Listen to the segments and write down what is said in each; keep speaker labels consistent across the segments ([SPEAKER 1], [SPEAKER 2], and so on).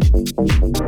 [SPEAKER 1] Thank you.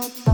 [SPEAKER 2] ポ